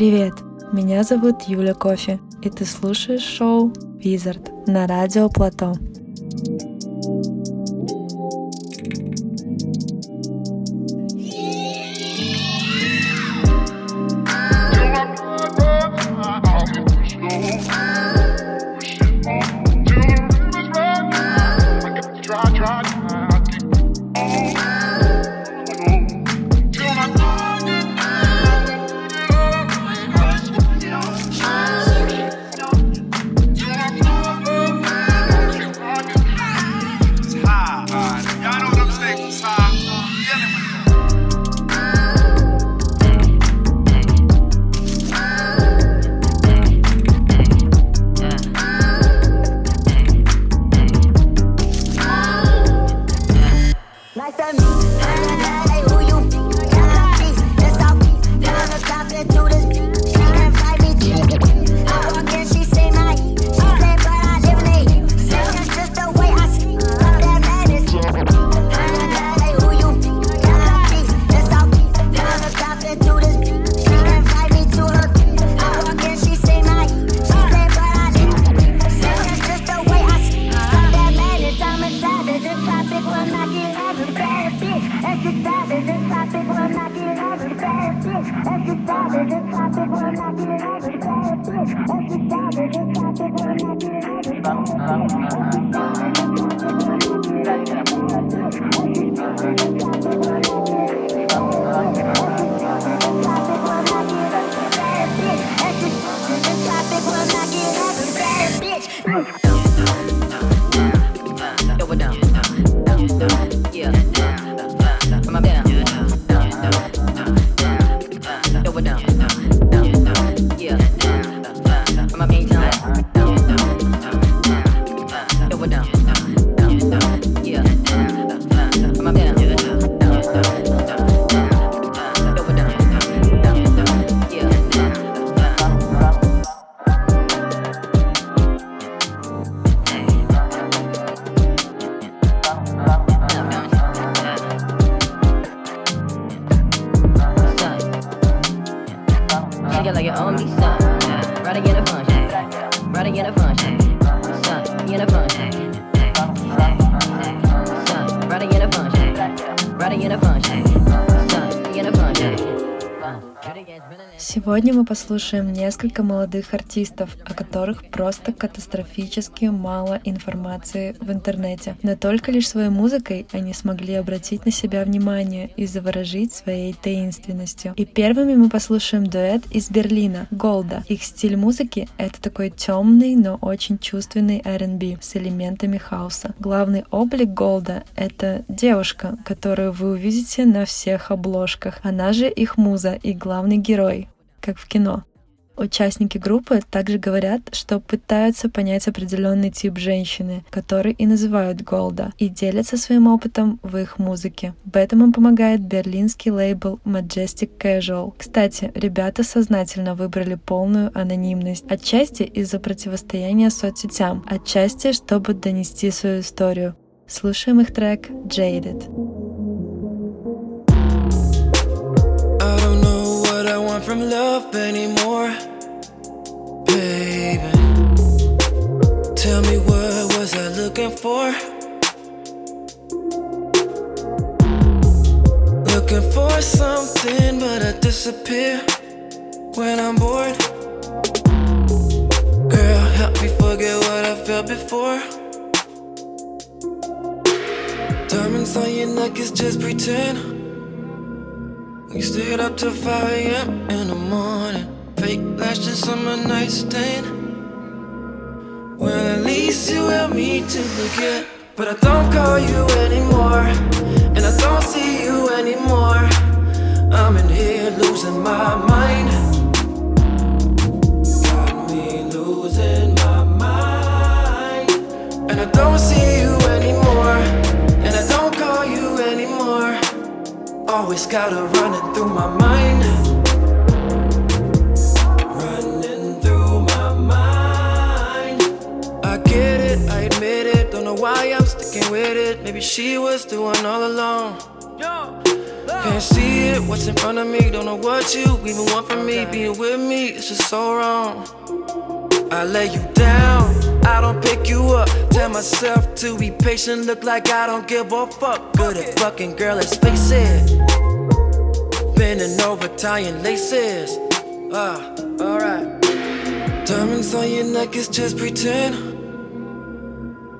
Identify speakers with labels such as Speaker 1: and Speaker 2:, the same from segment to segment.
Speaker 1: Привет, меня зовут Юля Кофе, и ты слушаешь шоу «Визард» на радио Плато. 어. Сегодня мы послушаем несколько молодых артистов, о которых просто катастрофически мало информации в интернете. Но только лишь своей музыкой они смогли обратить на себя внимание и заворожить своей таинственностью. И первыми мы послушаем дуэт из Берлина, Голда. Их стиль музыки — это такой темный, но очень чувственный R&B с элементами хаоса. Главный облик Голда — это девушка, которую вы увидите на всех обложках. Она же их муза и главный герой как в кино. Участники группы также говорят, что пытаются понять определенный тип женщины, который и называют Голда, и делятся своим опытом в их музыке. В этом им помогает берлинский лейбл Majestic Casual. Кстати, ребята сознательно выбрали полную анонимность, отчасти из-за противостояния соцсетям, отчасти, чтобы донести свою историю. Слушаем их трек Jaded. want from love anymore, baby. Tell me what was I looking for? Looking for something, but I disappear when I'm bored. Girl, help me forget what I felt before. Diamonds on your neck is just pretend. We stayed up till 5 a.m. in the morning. Fake lashes summer nightstand. Well, at least you helped me to forget. But I don't call you anymore. And I don't see you anymore. I'm in here losing my mind. You got me losing my mind. And I don't see Always got her running through my mind. Running through my mind. I get it, I admit it. Don't know why I'm sticking with it. Maybe she was the one all along.
Speaker 2: Can't see it, what's in front of me, don't know what you even want from me. Being with me, it's just so wrong. I lay you down, I don't pick you up. Tell myself to be patient, look like I don't give a fuck. Good at fucking girl, let's face it. Bending over, tying laces. Ah, uh, alright. Diamonds on your neck is just pretend.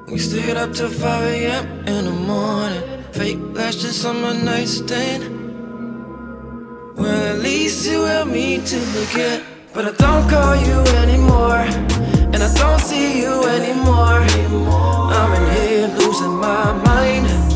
Speaker 2: We stayed up till 5 a.m. in the morning. Fake lashes on my nightstand. Well, at least you help me to forget. But I don't call you anymore. I don't see you anymore. I'm in here losing my mind.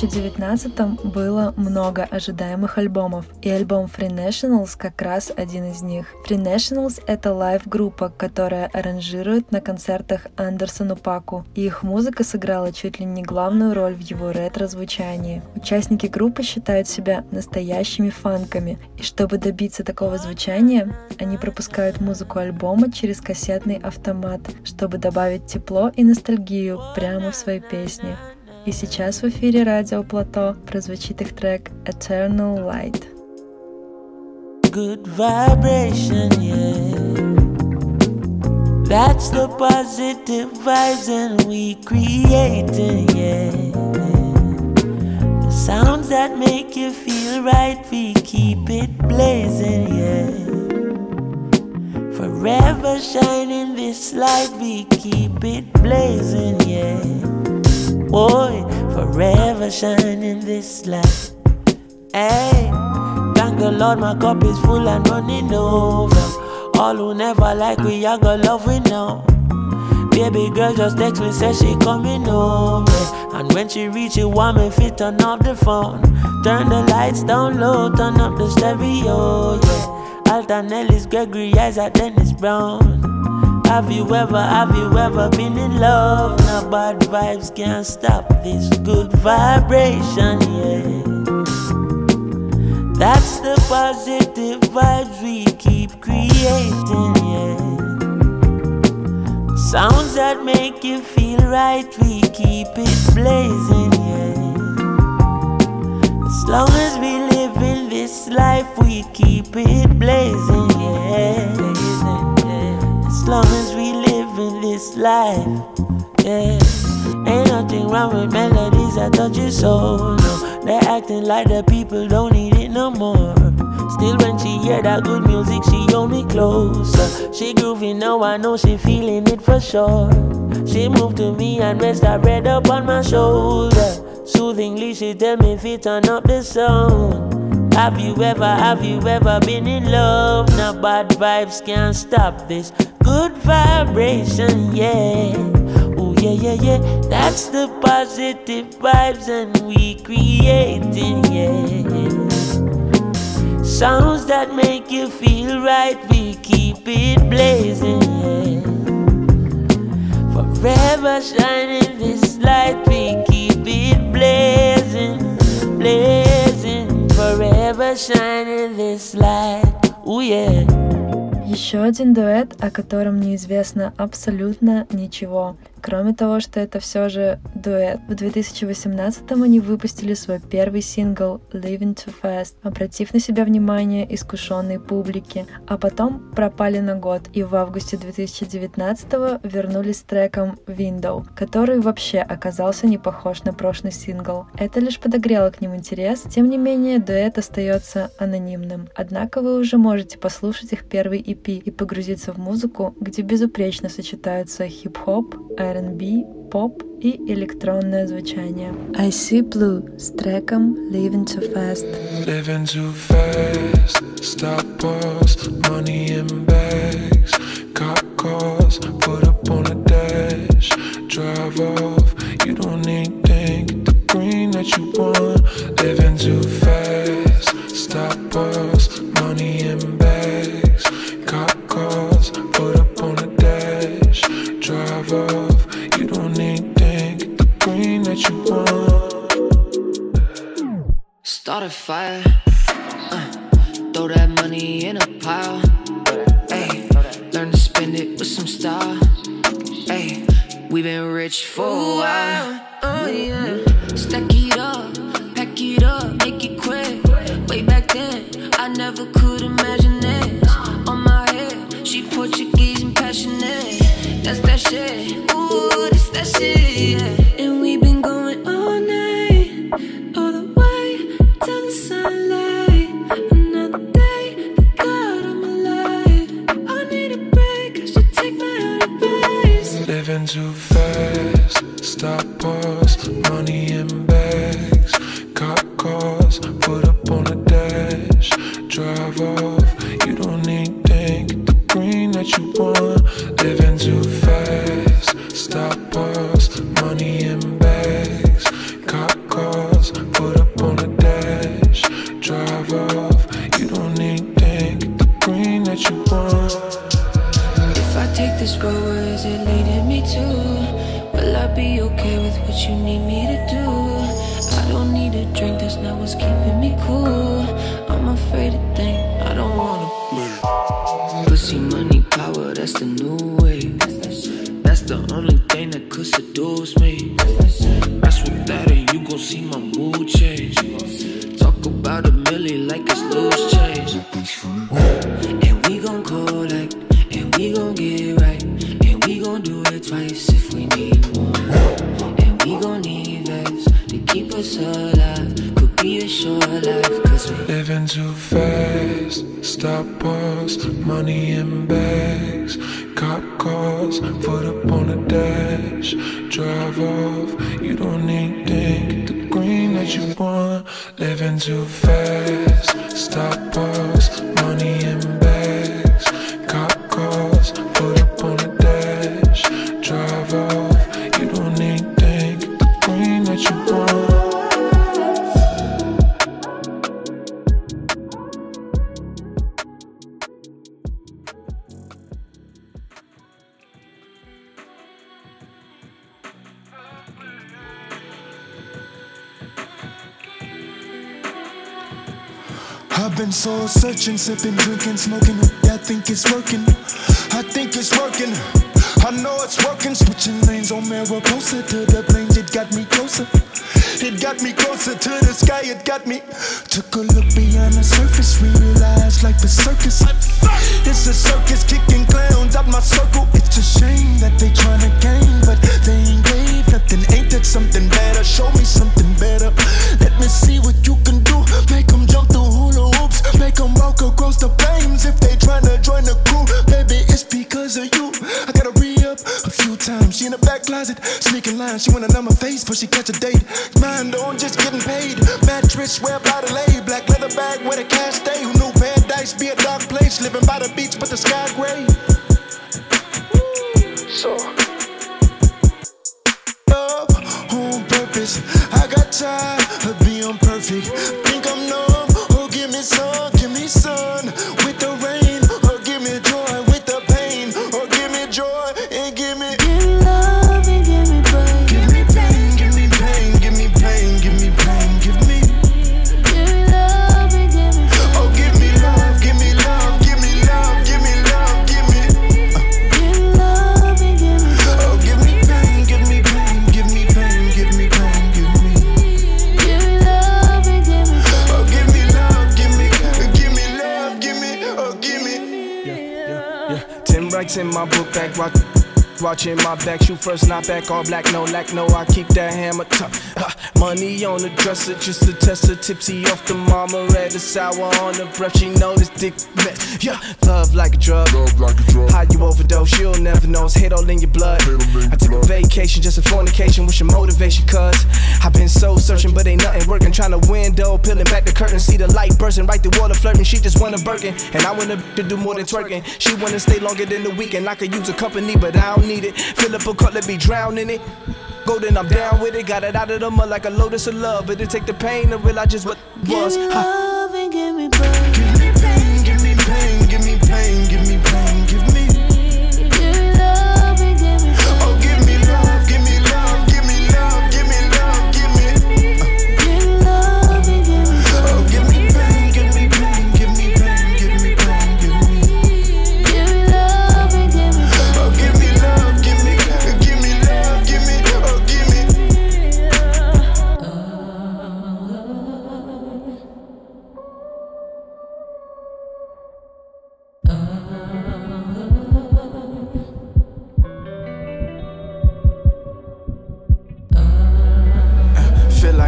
Speaker 1: 2019 было много ожидаемых альбомов, и альбом Free Nationals как раз один из них. Free Nationals — это лайв-группа, которая аранжирует на концертах Андерсону Паку, и их музыка сыграла чуть ли не главную роль в его ретро-звучании. Участники группы считают себя настоящими фанками, и чтобы добиться такого звучания, они пропускают музыку альбома через кассетный автомат, чтобы добавить тепло и ностальгию прямо в свои песни. И сейчас в эфире радио Плато прозвучит их трек Eternal Light.
Speaker 3: good vibration, yeah. That's the positive vibes, and we creating, yeah. The sounds that make you feel right, we keep it blazing, yeah. Forever shining this light, we keep it blazing, yeah. Boy, forever shining this light. Hey, thank the Lord, my cup is full and running over. All who never like we, I got love we know. Baby girl just text me, say she coming over. And when she reach it, want me fit turn off the phone. Turn the lights down low, turn up the stereo, yeah. Alton Ellis, Gregory, Isaac, Dennis Brown. Have you ever, have you ever been in love? Now bad vibes can't stop this good vibration, yeah. That's the positive vibes we keep creating, yeah. Sounds that make you feel right, we keep it blazing, yeah. As long as we live in this life, we keep it blazing, yeah. As long as we live in this life, yeah. Ain't nothing wrong with melodies that touch your soul, no. They're acting like the people don't need it no more. Still, when she hear that good music, she hold me closer. She groovy now, I know she feeling it for sure. She moved to me and rest her head up on my shoulder. Soothingly, she tell me if it turn up the sound. Have you ever, have you ever been in love? Now bad vibes can't stop this good vibration, yeah. Oh yeah, yeah, yeah. That's the positive vibes and we creating, yeah. Sounds that make you feel right, we keep it blazing, yeah. Forever shining this light, we keep it blazing, blazing. Forever shining this light, oh yeah.
Speaker 1: Еще один дуэт, о котором неизвестно абсолютно ничего. Кроме того, что это все же дуэт, в 2018 они выпустили свой первый сингл «Living Too Fast», обратив на себя внимание искушенной публики, а потом пропали на год и в августе 2019 вернулись с треком «Window», который вообще оказался не похож на прошлый сингл. Это лишь подогрело к ним интерес, тем не менее дуэт остается анонимным. Однако вы уже можете послушать их первый EP и погрузиться в музыку, где безупречно сочетаются хип-хоп, R&B, поп и электронное звучание. I See Blue с треком Living Too Fast.
Speaker 4: Living too fast, stop us, money in bags, cop cars, put up on a dash, drive off, you don't need think, get the green that you want,
Speaker 5: I've been soul searching, sipping, drinking, smoking. Yeah, I think it's working. I think it's working. I know it's working. Switching lanes on Mariposa to the plains. It got me closer. It got me closer to the sky. It got me. Took a look beyond the surface. Realized life is circus. It's a circus kicking clowns out my circle. It's a shame that they tryna gain, but they ain't gave nothing. Ain't that something better? Show me something better. Let me see what you can do. Make them jump Make them walk across the flames if they tryna join the crew. Baby, it's because of you. I gotta re up a few times. She in the back closet, sneaking lines. She wanna know my face before she catch a date. Mind on just getting paid. Mattress, wear by the lay. Black leather bag where the cash stay. Who knew paradise be a dark place? Living by the beach, but the sky gray. So love on purpose. I got tired of being perfect.
Speaker 6: My book bag, watch Watching my back, shoot first, not back, all black, no lack, no. I keep that hammer tough. Uh, money on the dresser, just to test her tipsy off the mama. Red, the sour on the breath, she know this dick met. Yeah, love like a drug.
Speaker 7: Love like a drug.
Speaker 6: How you overdose, you'll never know. It's hate all in your blood. I took a vacation, just a fornication. What's your motivation, cuz? I've been so searching, but ain't nothing working. Trying to window, peeling back the curtain, see the light bursting right through water flirting. She just want a Birkin, and I want to to do more than twerking. She wanna stay longer than the weekend. I could use a company, but I don't need it. Fill up a cup, let me drown in it. Go then I'm down with it. Got it out of the mud like a lotus of love. But it take the pain to realize just what was.
Speaker 8: Give me
Speaker 6: Huh.
Speaker 8: love and give me pain.
Speaker 5: Give me pain, give me pain, give me pain, give me pain, give me.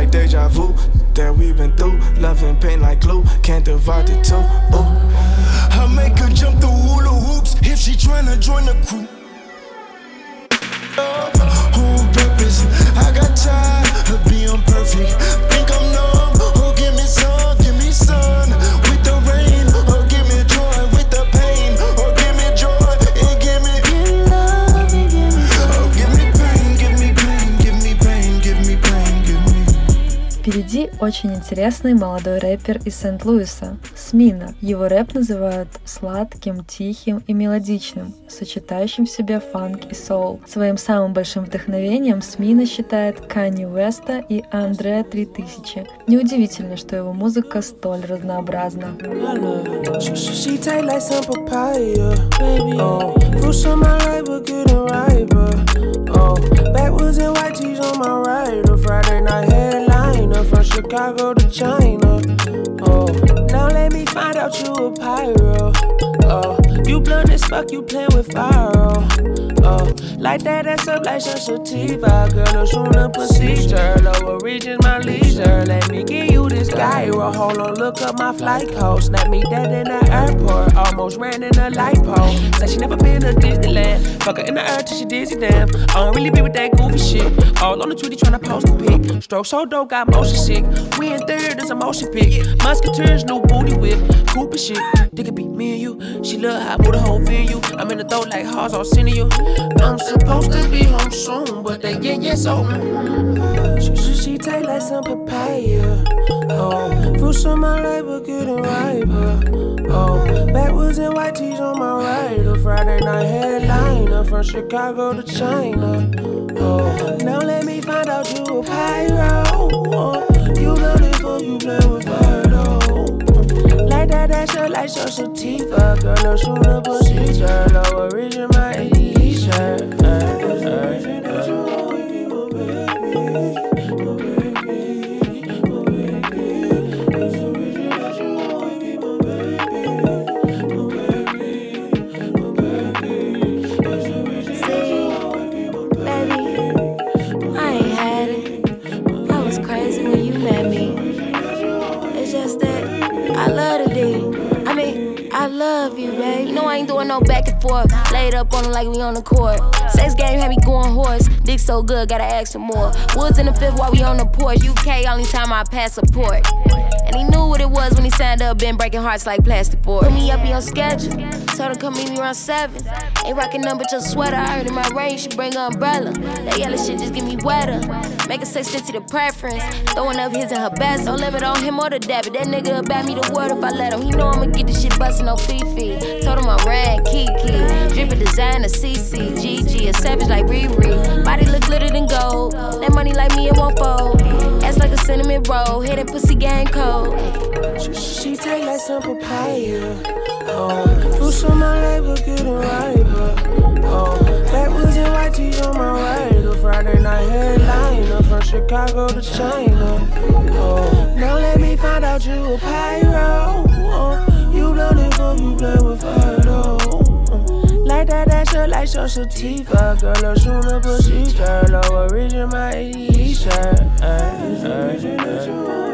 Speaker 6: Like deja vu that we've been through. Love and pain like glue. Can't divide the two. Ooh.
Speaker 5: I make her jump the hula hoops if she tryna join the crew. On purpose, I got tired of being perfect.
Speaker 1: Очень интересный молодой рэпер из Сент-Луиса, Смина. Его рэп называют сладким, тихим и мелодичным, сочетающим в себе фанк и соул. Своим самым большим вдохновением Смина считает Канни Уэста и Андреа 3000. Неудивительно, что его музыка столь разнообразна.
Speaker 9: Oh. Oh, backwoods and white tees on my right. A Friday night headliner from Chicago to China. Oh, now let me find out you a pyro. Oh, you blunt as fuck, you playing with fire. Oh, like that, that's up like some sativa. Girl, no sooner procedure. Lower regions, my leisure. Let me give you this gyro. Hold on, look up my flight code. Snap me dead in the airport. Almost ran in a light pole. Said she never been. Fuck her in the air till she dizzy damn. I don't really be with that goofy shit. All on the Twitter tryna post a pic. Stroke so dope, got motion sick. We in third, it's a motion pic. Musketeers, new booty whip. Cooper shit. They could be me and you. She look hot, put a whole venue. I'm in the throat like hearts all sending you. I'm supposed to be home soon, but they get yeah so. mm. She, she, she like some papaya. Oh, fruits on my but getting riper. Oh, backwards and white tees on my right. A Friday night headliner from Chicago to China. Oh, now let me find out you a pyro. Oh, you love it you play with fire. Like that, that's your like your sativa. Girl, no shooter, sooner procedure. Lower region, my leisure.
Speaker 8: Uh, See, uh, uh, no back and forth. Laid up on it like we on the court. Sex game had me going horse. Dick so good, gotta ask for more. Woods in the fifth while we on the porch. UK, only time I pass support. And he knew what it was when he signed up, been breaking hearts like plastic board. Put me up in your schedule. Told her come meet me around seven. Ain't rocking nothing but your sweater. I heard in my rain, she bring an umbrella. That yellow shit just get me wetter. Make a fit to the preference. Throwing up his and her best. Don't limit on him or the dab. But that nigga about me the word if I let him. He know I'ma get this shit bustin' on Fifi. Told him I ran Kiki. Drippin' designer CC. GG. A savage like Riri. Body look glitter than gold. That money like me, it won't fold. Ass like a cinnamon roll. Hit that pussy gang code.
Speaker 9: She, she take like some papaya. Oh, fruits on my right, but getting riper. Oh, backwoods and white tees on my right. A Friday night headliner from Chicago to China. Oh, now let me find out you a pyro. Oh, you done it for you play with fire though. Like that, that's your like your sativa. Girl, look sooner procedure. Lower region, my ADE shirt. Uh, uh, uh.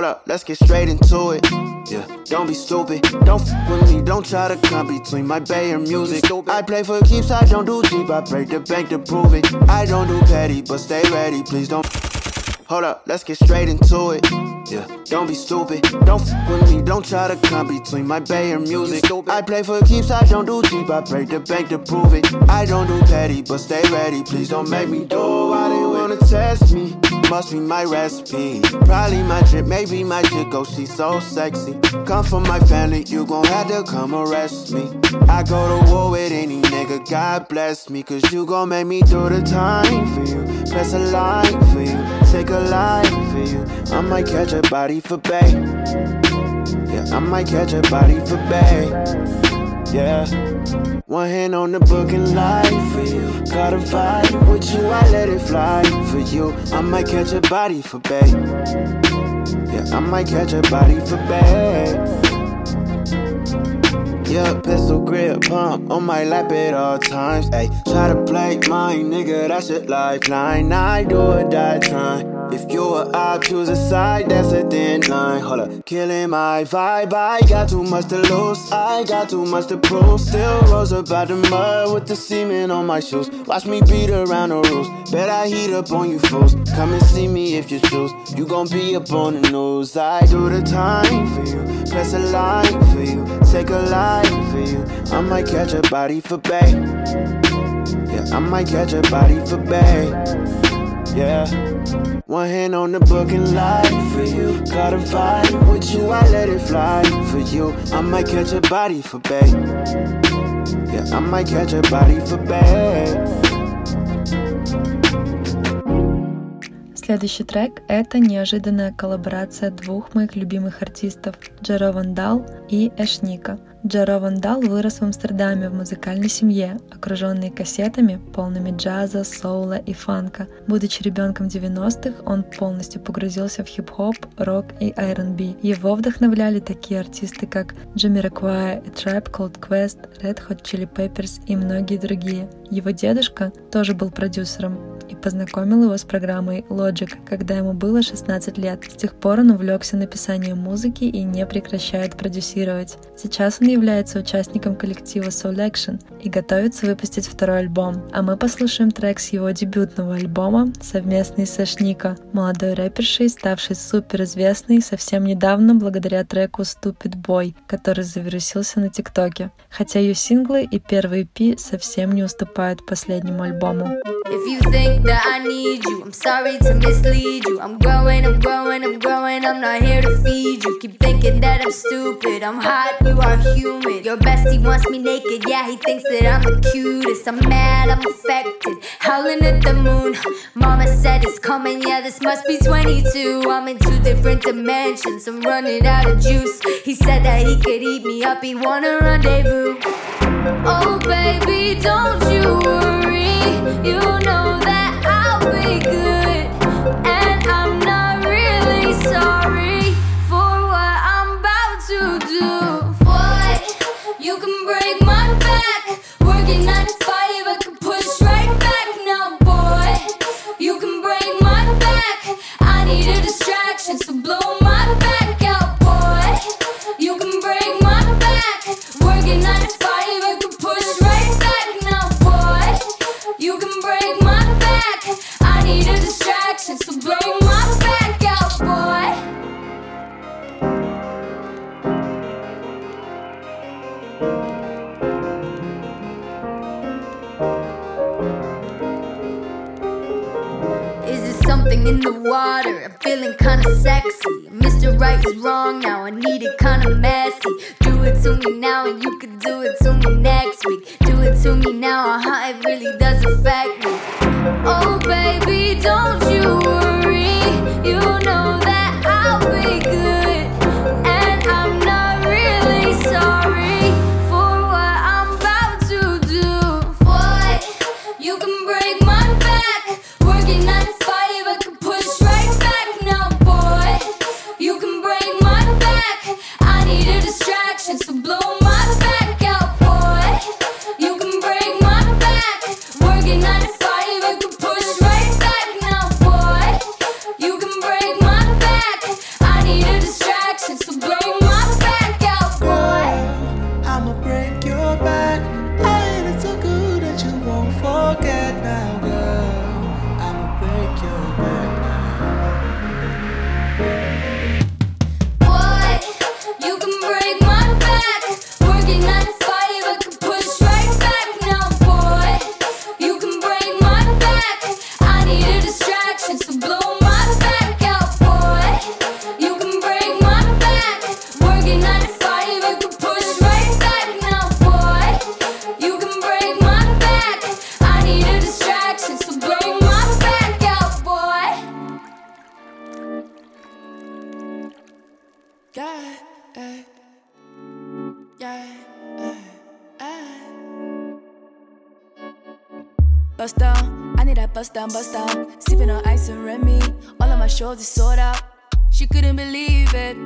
Speaker 10: Hold up, let's get straight into it. Yeah, don't be stupid. Don't f with me, don't try to come between my bay and music. I play for keeps, I don't do cheap. I break the bank to prove it. I don't do petty, but stay ready, please don't. Hold up, let's get straight into it. Yeah, don't be stupid. Don't f with me, don't try to come between my bay and music. I play for keeps, I don't do cheap. I break the bank to prove it. I don't do petty, but stay ready, please don't make me do it. why they wanna test me must be my recipe. Probably my drip, maybe my chick, oh, she's so sexy. Come from my family, you gon' have to come arrest me. I go to war with any nigga, God bless me, cause you gon' make me do the time for you. Press a line for you, take a line for you. I might catch a body for bay. Yeah, I might catch a body for bay. Yeah. One hand on the book and life for you. Got a fight with you, I let it fly for you. I might catch a body for bay. Yeah, I might catch a body for bay. Yeah, pistol grip pump on my lap at all times. Hey, try to play my nigga, that's a lifeline. I do or die trying. If you or I choose a side, that's a thin line. Hold up, killing my vibe. I got too much to lose. I got too much to prove. Still rose up out the mud with the semen on my shoes. Watch me beat around the rules. Bet I heat up on you fools. Come and see me if you choose. You gon' be up on the news. I do the time for you. Press a line for you. Take a life for you. I might catch a body for bay. Yeah, I might catch a body for bay. Yeah. One hand on the book and for you. Got a fight with you, I let it fly for you. I might catch a body for bay. Yeah, I might catch a body for bay.
Speaker 1: Следующий трек — это неожиданная коллаборация двух моих любимых артистов Джеро Вандал и Эшника — Джаро Вандал вырос в Амстердаме в музыкальной семье, окруженной кассетами, полными джаза, соула и фанка. Будучи ребенком 90-х, он полностью погрузился в хип-хоп, рок и R&B. Его вдохновляли такие артисты, как Jamiroquai, A Tribe Called Quest, Red Hot Chili Peppers и многие другие. Его дедушка тоже был продюсером и познакомил его с программой Logic, когда ему было 16 лет. С тех пор он увлекся написанием музыки и не прекращает продюсировать. Сейчас он является участником коллектива Soul Action и готовится выпустить второй альбом. А мы послушаем трек с его дебютного альбома совместный с Эшника, молодой рэпершей, ставшей суперизвестной совсем недавно благодаря треку Stupid Boy, который завирусился на ТикТоке. Хотя ее синглы и первый EP совсем не уступают последнему альбому. If you think that I need you, I'm sorry to mislead you. I'm growing, I'm growing, I'm growing, I'm not here to feed you. Keep thinking that I'm stupid, I'm hot, you are human. Your bestie wants me naked, yeah, he thinks that I'm the cutest. I'm mad, I'm affected, howling at the moon. Mama said it's coming, yeah, this must be 22. I'm in two different dimensions, I'm running out of juice. He said that he could eat me up, he want a rendezvous. Oh, baby, don't you worry, you know that I'll be good.
Speaker 11: Kinda sexy. Mr. Right is wrong now, I need it kinda messy. Do it to me now, and you could do it to me next week. Do it to me now, uh huh, it really does affect me. Oh, baby, don't you worry.
Speaker 12: Couldn't believe it.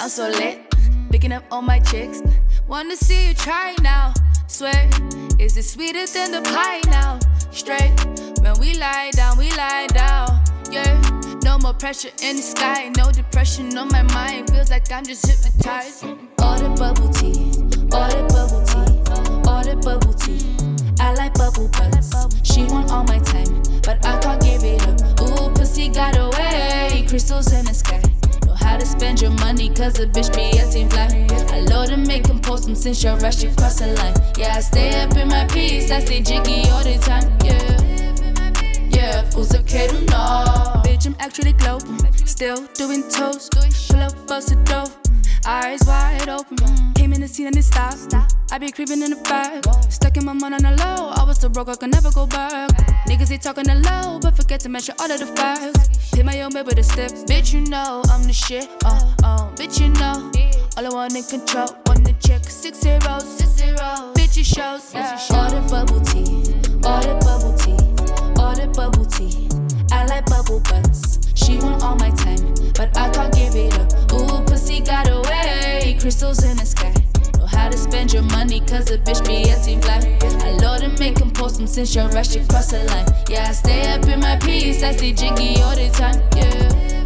Speaker 12: I'm so lit, picking up all my chicks. Wanna see you try now. Swear, is it sweeter than the pie now? Straight, when we lie down, we lie down. Yeah, no more pressure in the sky, no depression on my mind. Feels like I'm just hypnotized. All the bubble tea, all the bubble tea, all the bubble tea. I like bubble butts. She want all my time, but I can't give it up. Ooh, pussy got away, crystals in the sky. How to spend your money, cause a bitch be acting fly. I load to make them post them since your rush, you cross the line. Yeah, I stay up in my piece, I stay jiggy all the time. Yeah. Yeah, fools okay to know. Bitch, I'm actually glowing. Still doing toes. Pull up, bust a dough. Eyes wide open. Came in the scene and it stopped. I be creeping in the back. Stuck in my mind on the low. I was so broke, I could never go back. Niggas, they talking the low, but forget to mention all of the facts. Hit my own bill with a step. Bitch, you know I'm the shit. Oh, oh, bitch, you know. All I want in control. Want the check, six zeros. Six zeros. Bitch, it shows. All the bubble tea. All the bubble tea all the bubble tea. I like bubble butts. She want all my time, but I can't give it up. Ooh, pussy got away. Crystals in the sky. Know how to spend your money, cause a bitch be a team fly. I love and make them post them since your rush, you cross the line. Yeah, I stay up in my piece, I stay jiggy all the time. Yeah,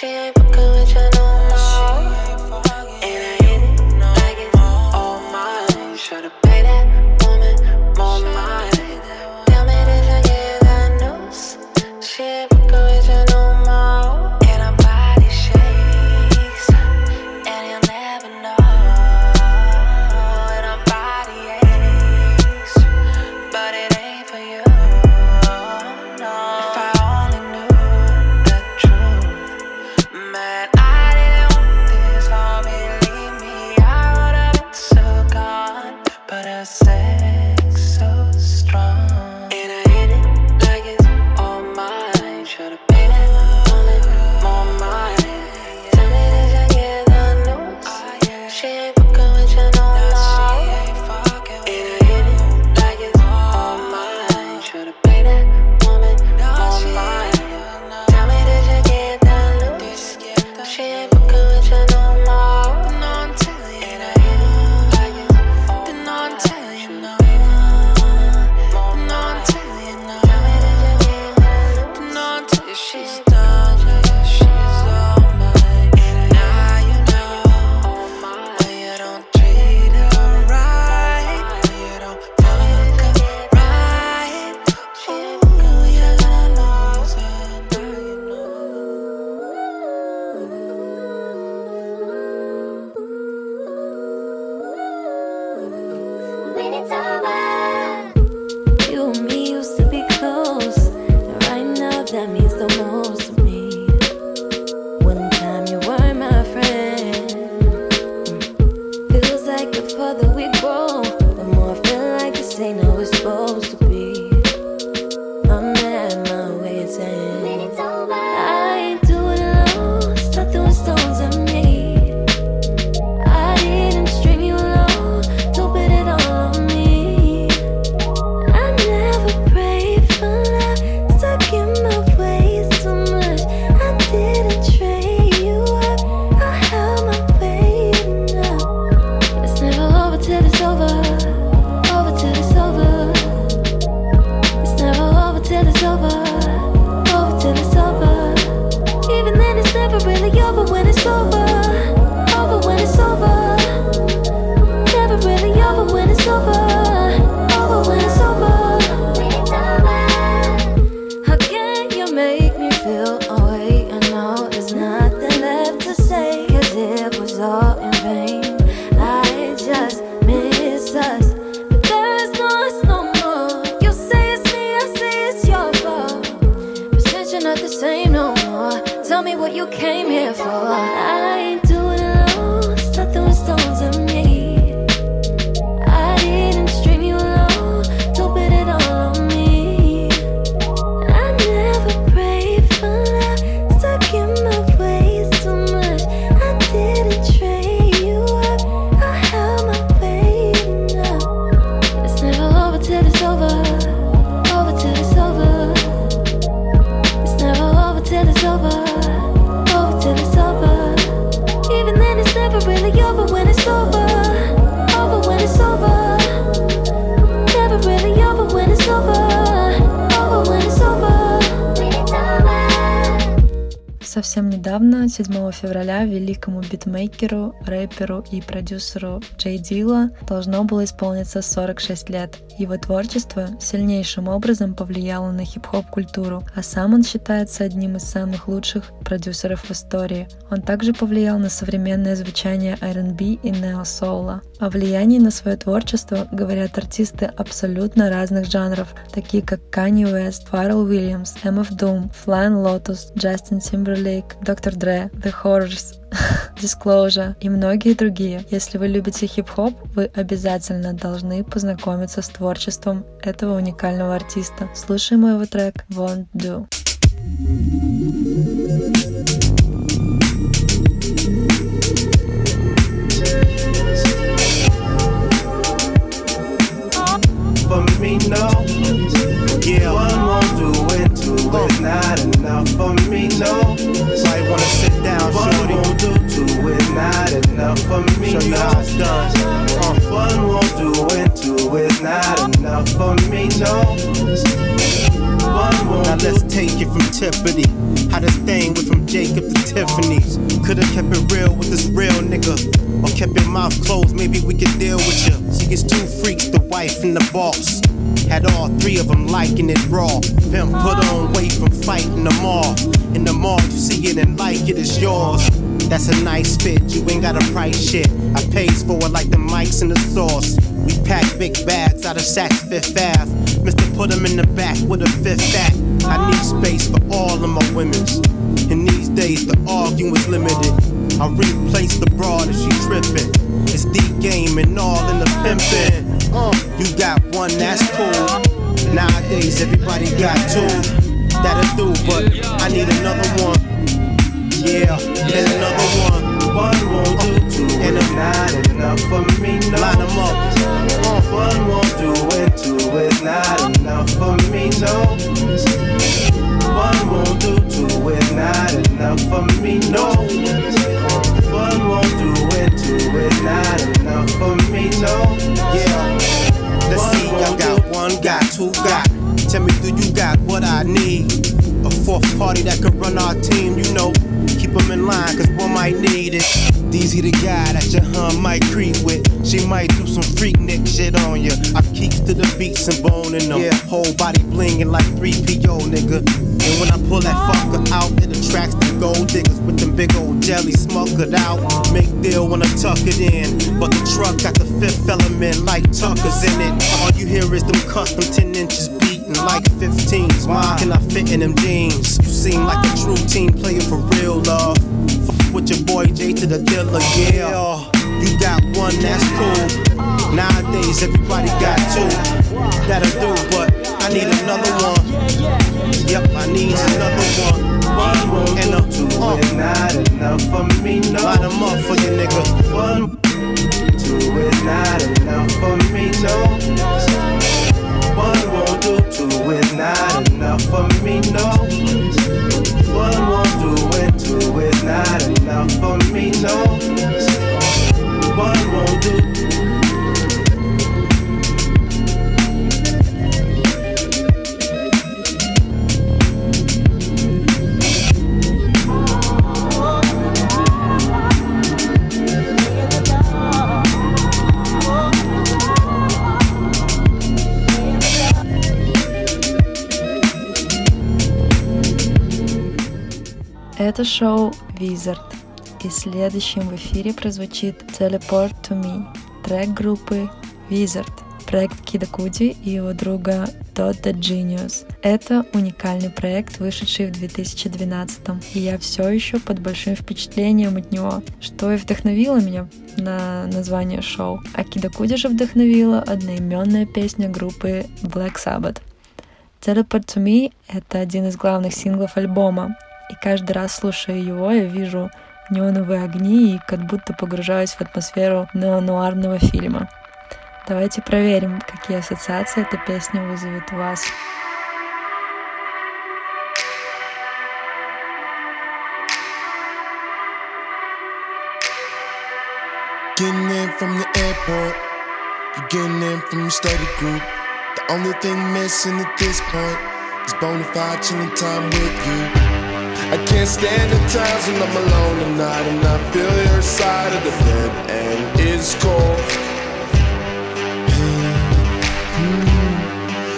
Speaker 13: She ain't
Speaker 1: совсем недавно, 7 февраля, великому битмейкеру, рэперу и продюсеру Джей Дила должно было исполниться 46 лет. Его творчество сильнейшим образом повлияло на хип-хоп-культуру, а сам он считается одним из самых лучших продюсеров в истории. Он также повлиял на современное звучание R&B и нео-соула. О влиянии на свое творчество говорят артисты абсолютно разных жанров, такие как Kanye West, Pharrell Williams, MF Doom, Flying Lotus, Justin Timberlake, Dr. Dre, The Horrors, Disclosure и многие другие. Если вы любите хип-хоп, вы обязательно должны познакомиться с творчеством этого уникального артиста. Слушаем его трек Won't Do.
Speaker 14: For for me,
Speaker 15: Show you
Speaker 14: no.
Speaker 15: how it's done. Uh.
Speaker 14: One won't do it, two is not enough for me, no.
Speaker 15: Now let's take it from Tiffany. How this thing went from Jacob to Tiffany's. Could've kept it real with this real nigga. Or kept your mouth closed, maybe we could deal with you. She gets two freaks, the wife and the boss. Had all three of them liking it raw. Pimp put on weight from fighting them all. In the mall, you see it and like it, it's yours. That's a nice fit, you ain't got a price shit. I pays for it like the mics and the sauce. We pack big bags out of Saks Fifth Ave. Mr. Put 'em in the back with a fifth fat. I need space for all of my women's. In these days, the arguing was limited. I replace the broad if she trippin'. It's the game and all in the pimpin'. Uh, you got one, that's cool. Nowadays, everybody got two. That'll do, but I need another one. Yeah, and another one.
Speaker 14: One won't do, two
Speaker 15: And a-
Speaker 14: not enough for me, no.
Speaker 15: Might creep with. She might do some Freaknik shit on ya. I keeps to the beats and boning them. Yeah, whole body blinging like 3PO, nigga. And when I pull that fucker out, it attracts the gold diggers with them big old jelly smokered out. Make deal when I tuck it in. But the truck got the fifth element like Tucker's in it. All you hear is them custom 10 inches beating like 15s. Why can I fit in them jeans? You seem like a true team player for real, love. Fuck with your boy J to the dealer, yeah. You got one, that's cool. Nowadays, everybody got two. That'll do, but I need another one. Yep, I need another one.
Speaker 14: One won't
Speaker 15: And
Speaker 14: do,
Speaker 15: a
Speaker 14: two is not enough for me, no.
Speaker 15: line 'em up for you, nigga.
Speaker 14: One, two is not enough for me, no. One won't do, two is not enough for me, no. One won't do it, two is not enough for me, no.
Speaker 1: Это шоу Визард. И следующим в эфире прозвучит Teleport to Me, трек группы Wizard, проект Кида Куди и его друга Todd the Genius. Это уникальный проект, вышедший в 2012 и я все еще под большим впечатлением от него, что и вдохновило меня на название шоу. А Кида Куди же вдохновила одноименная песня группы Black Sabbath. Teleport to Me — это один из главных синглов альбома, и каждый раз слушая его, я вижу неоновые огни и как будто погружаюсь в атмосферу неонуарного фильма. Давайте проверим, какие ассоциации эта песня вызовет у вас.
Speaker 5: Getting in from the airport, you getting in from your study group. The only thing missing at this point is bona fide chilling time with you. I can't stand the times when I'm alone at night and I feel your side of the bed and it's cold. Hmm.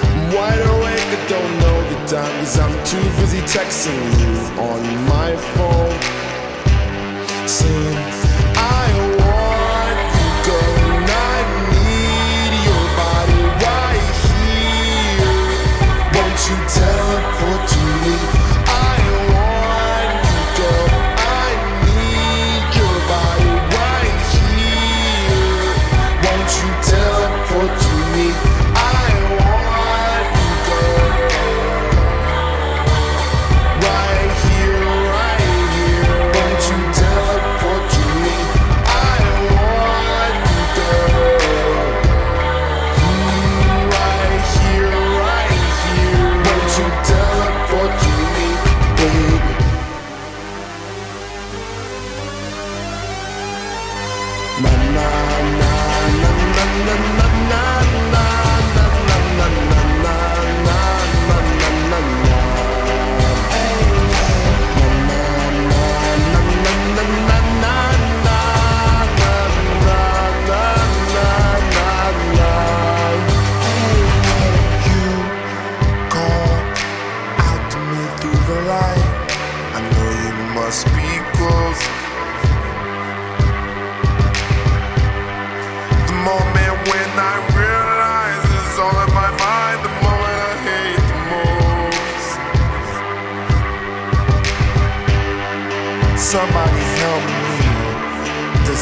Speaker 5: I'm wide awake, I don't know the time cause I'm too busy texting you on my phone. Saying,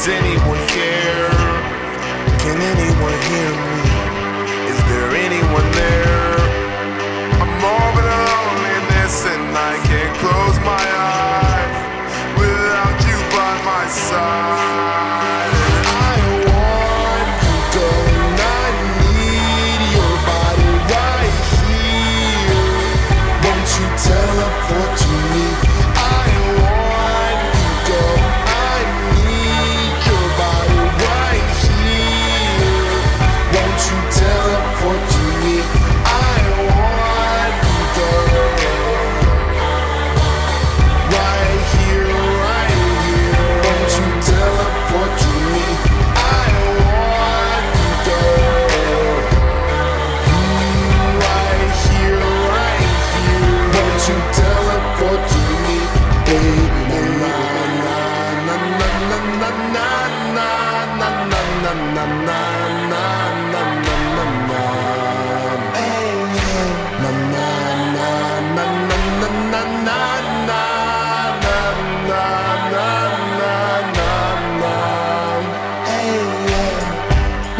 Speaker 5: Does anyone care? Can anyone hear me? Is there anyone there?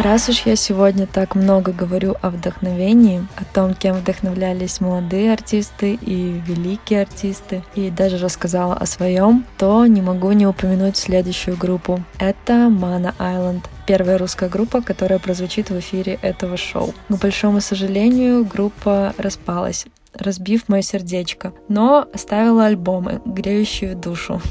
Speaker 1: Раз уж я сегодня так много говорю о вдохновении, о том, кем вдохновлялись молодые артисты и великие артисты, и даже рассказала о своем, то не могу не упомянуть следующую группу. Это Mana Island, первая русская группа, которая прозвучит в эфире этого шоу. К большому сожалению, группа распалась разбив мое сердечко, но оставила альбомы, греющие душу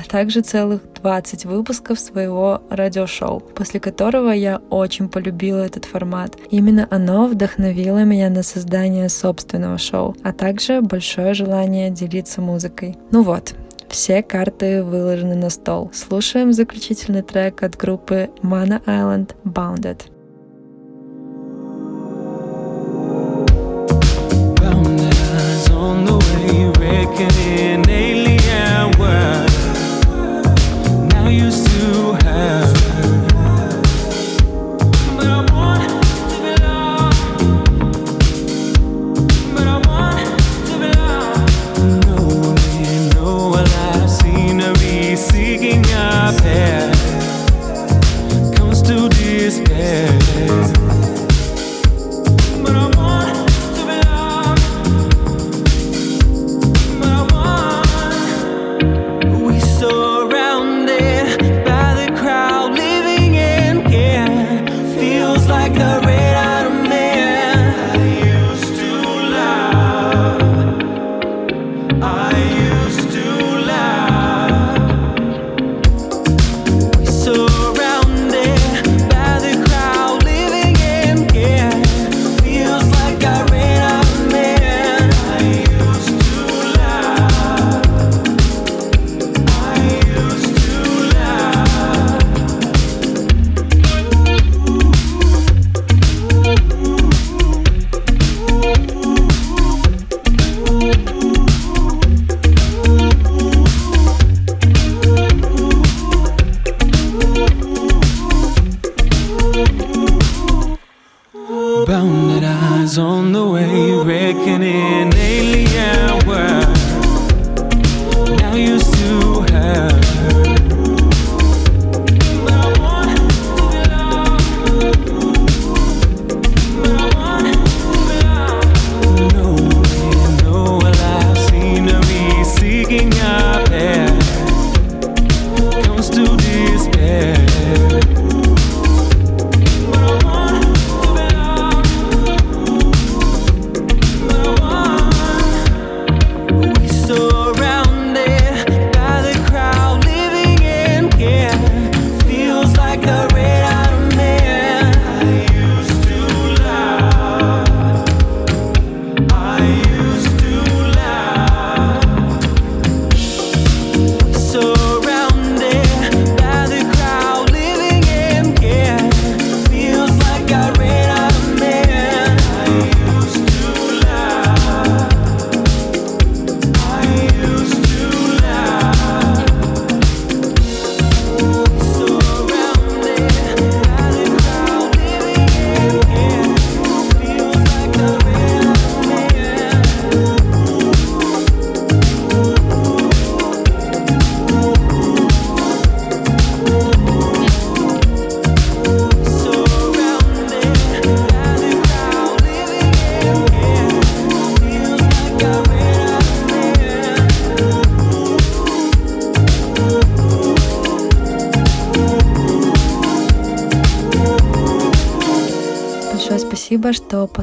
Speaker 1: а также целых 20 выпусков своего радиошоу, после которого я очень полюбила этот формат. Именно оно вдохновило меня на создание собственного шоу, а также большое желание делиться музыкой. Ну вот, все карты выложены на стол. Слушаем заключительный трек от группы Mana Island Bounded. Bounded on the way, reckoning alien world. Used to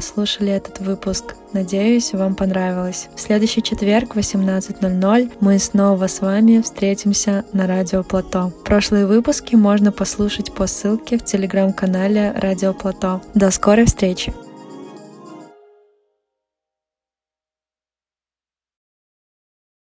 Speaker 1: что послушали этот выпуск. Надеюсь, вам понравилось. В следующий четверг в 18.00 мы снова с вами встретимся на Радио Плато. Прошлые выпуски можно послушать по ссылке в телеграм-канале Радио Плато. До скорой встречи!